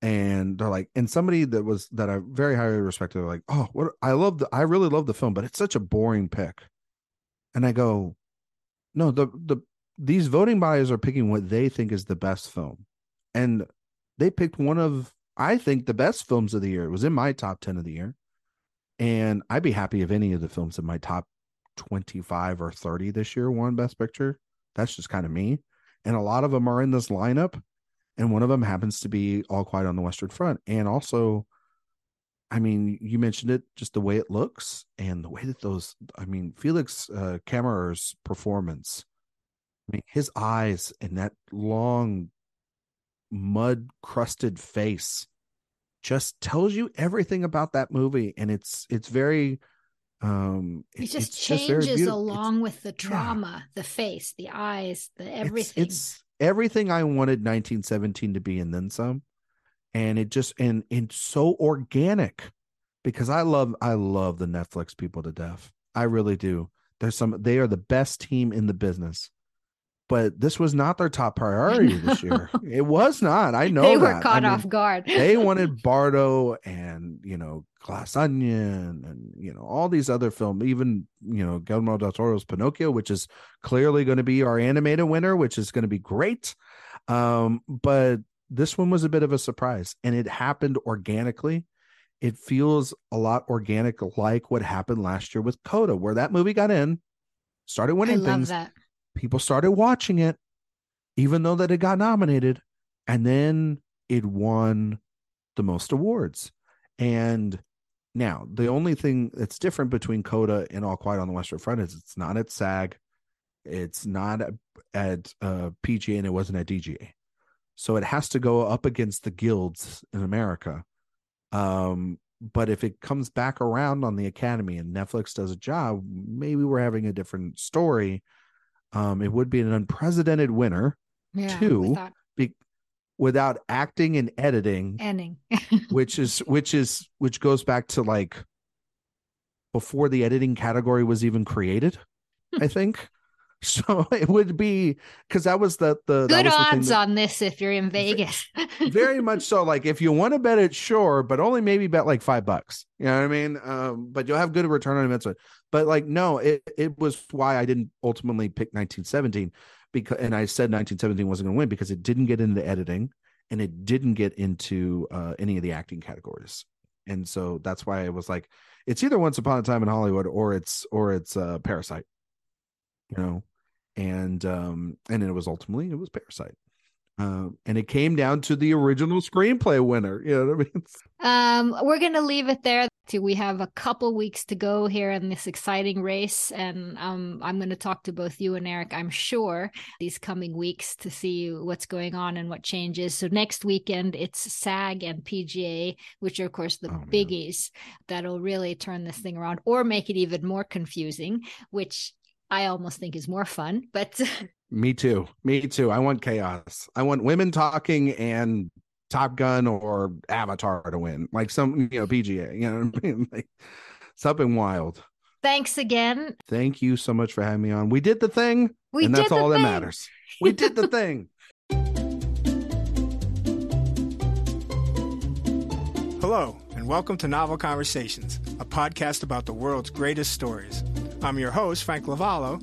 And they're like, and somebody that was that I very highly respected, they're like, "Oh, what I love the I really love the film, but it's such a boring pick." And I go, "No, the the these voting bodies are picking what they think is the best film." and they picked one of I think the best films of the year. It was in my top 10 of the year. And I'd be happy if any of the films in my top 25 or 30 this year won best picture. That's just kind of me. And a lot of them are in this lineup and one of them happens to be All Quiet on the Western Front. And also I mean, you mentioned it, just the way it looks and the way that those, I mean, Felix uh, Kammerer's performance, I mean, his eyes and that long mud crusted face just tells you everything about that movie and it's it's very um it just changes just along it's, with the trauma yeah. the face the eyes the everything it's, it's, everything i wanted 1917 to be and then some and it just and it's so organic because i love i love the netflix people to death I really do. There's some. They are the best team in the business but this was not their top priority this year. It was not. I know they were that. caught I mean, off guard. they wanted Bardo and you know Glass Onion and you know all these other films, even you know Guillermo del Toro's Pinocchio, which is clearly going to be our animated winner, which is going to be great. Um, but this one was a bit of a surprise, and it happened organically. It feels a lot organic, like what happened last year with Coda, where that movie got in, started I winning love things, that. People started watching it even though that it got nominated and then it won the most awards. And now the only thing that's different between coda and all quiet on the western front is it's not at sag it's not at, uh, pga and it wasn't at dga so it has to go up against the guilds in america. Um but if it comes back around on the academy and netflix does a job maybe we're having a different story um it would be an unprecedented winner Yeah, Two, without be, without acting and editing ending. which is which is which goes back to like before the editing category was even created i think so it would be because that was the the Good was the odds that- on this if you're in Vegas. very much so like if you want to bet it sure but only maybe bet like five bucks you know what i mean um but you'll have good return on investment but like no it it was why i didn't ultimately pick 1917 because and i said 1917 wasn't going to win because it didn't get into editing and it didn't get into uh any of the acting categories. And so that's why i was like it's either once upon a time in hollywood or it's or it's uh parasite you know? And um and it was ultimately it was parasite um, and it came down to the original screenplay winner. You know what I mean? Um, we're gonna leave it there. We have a couple weeks to go here in this exciting race, and um, I'm going to talk to both you and Eric. I'm sure these coming weeks to see what's going on and what changes. So next weekend it's SAG and PGA, which are of course the Oh, man. biggies that'll really turn this thing around or make it even more confusing, which I almost think is more fun. But Me too. Me too. I want chaos. I want women talking and Top Gun or Avatar to win, like some you know PGA. You know what I mean? Like something wild. thanks again. Thank you so much for having me on. We did the thing, We and that's the all that matters. We did the thing. Hello, and welcome to Novel Conversations, a podcast about the world's greatest stories. I'm your host, Frank Lavallo,